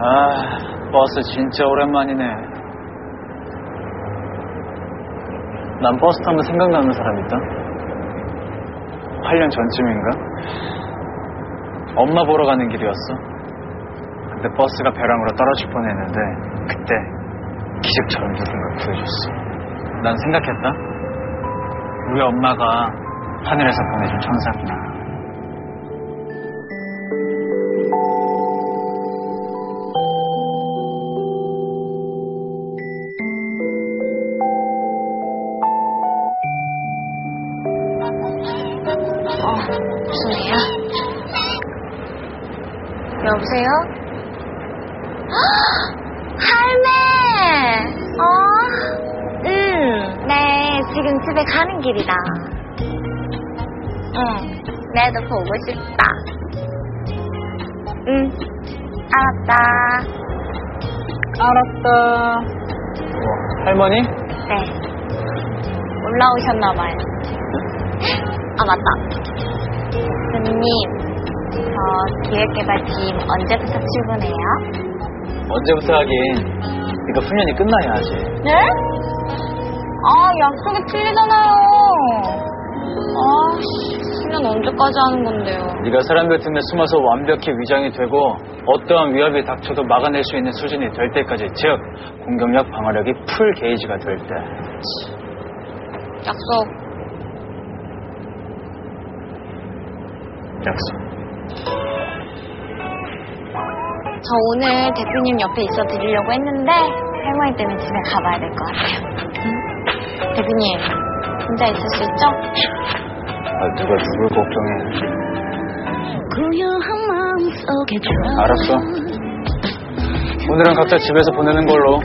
아, 버스 진짜 오랜만이네. 난 버스 타면 생각나는 사람 있다? 8년 전쯤인가? 엄마 보러 가는 길이었어. 근데 버스가 벼랑으로 떨어질 뻔했는데 그때 기적처럼 누군가 구해줬어. 난 생각했다. 우리 엄마가 하늘에서 보내준 천사구나. 어, 무슨 일이야? 여보세요? 헉, 할매! 어? 응, 네, 지금 집에 가는 길이다. 응, 내도 보고 싶다. 응, 알았다. 알았다. 뭐, 할머니? 네. 올라오셨나봐요. 아, 맞다. 교수님, 저 기획개발팀 언제부터 출근해요? 언제부터 하긴 이거 훈련이 끝나야 하지. 네? 아, 약속이 틀리잖아요. 아, 씨, 훈련 언제까지 하는 건데요? 네가 사람들 틈에 숨어서 완벽히 위장이 되고 어떠한 위협이 닥쳐도 막아낼 수 있는 수준이 될 때까지 즉 공격력 방어력이 풀 게이지가 될 때. 약속. 약속. 저 오늘 대표님 옆에 있어 드리려고 했는데 할머니 때문에 집에 가봐야 될 것 같아요. 응? 대표님, 혼자 있을 수 있죠? 아, 누가 누굴 걱정해. 고요한 마음속에 알았어. 오늘은 각자 집에서 보내는 걸로.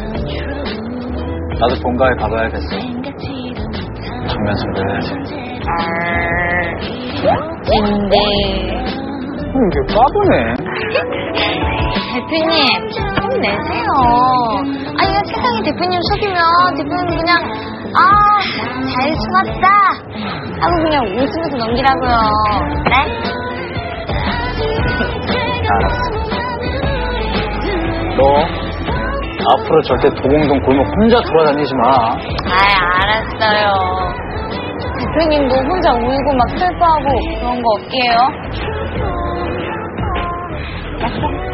나도 본가에 가봐야겠어. 정면승부 해야지. 근데 음, 이게 까부네. 대표님 힘내세요. 아니 그냥 세상에 대표님 속이면 대표님 그냥 아 잘 숨었다 하고 그냥 웃으면서 넘기라고요. 네? 알았어. 너 앞으로 절대 도공동 골목 혼자 돌아다니지 마. 아 알았어요. 대표님도 혼자 울고 막 슬퍼하고 그런 거 없게요. 약속.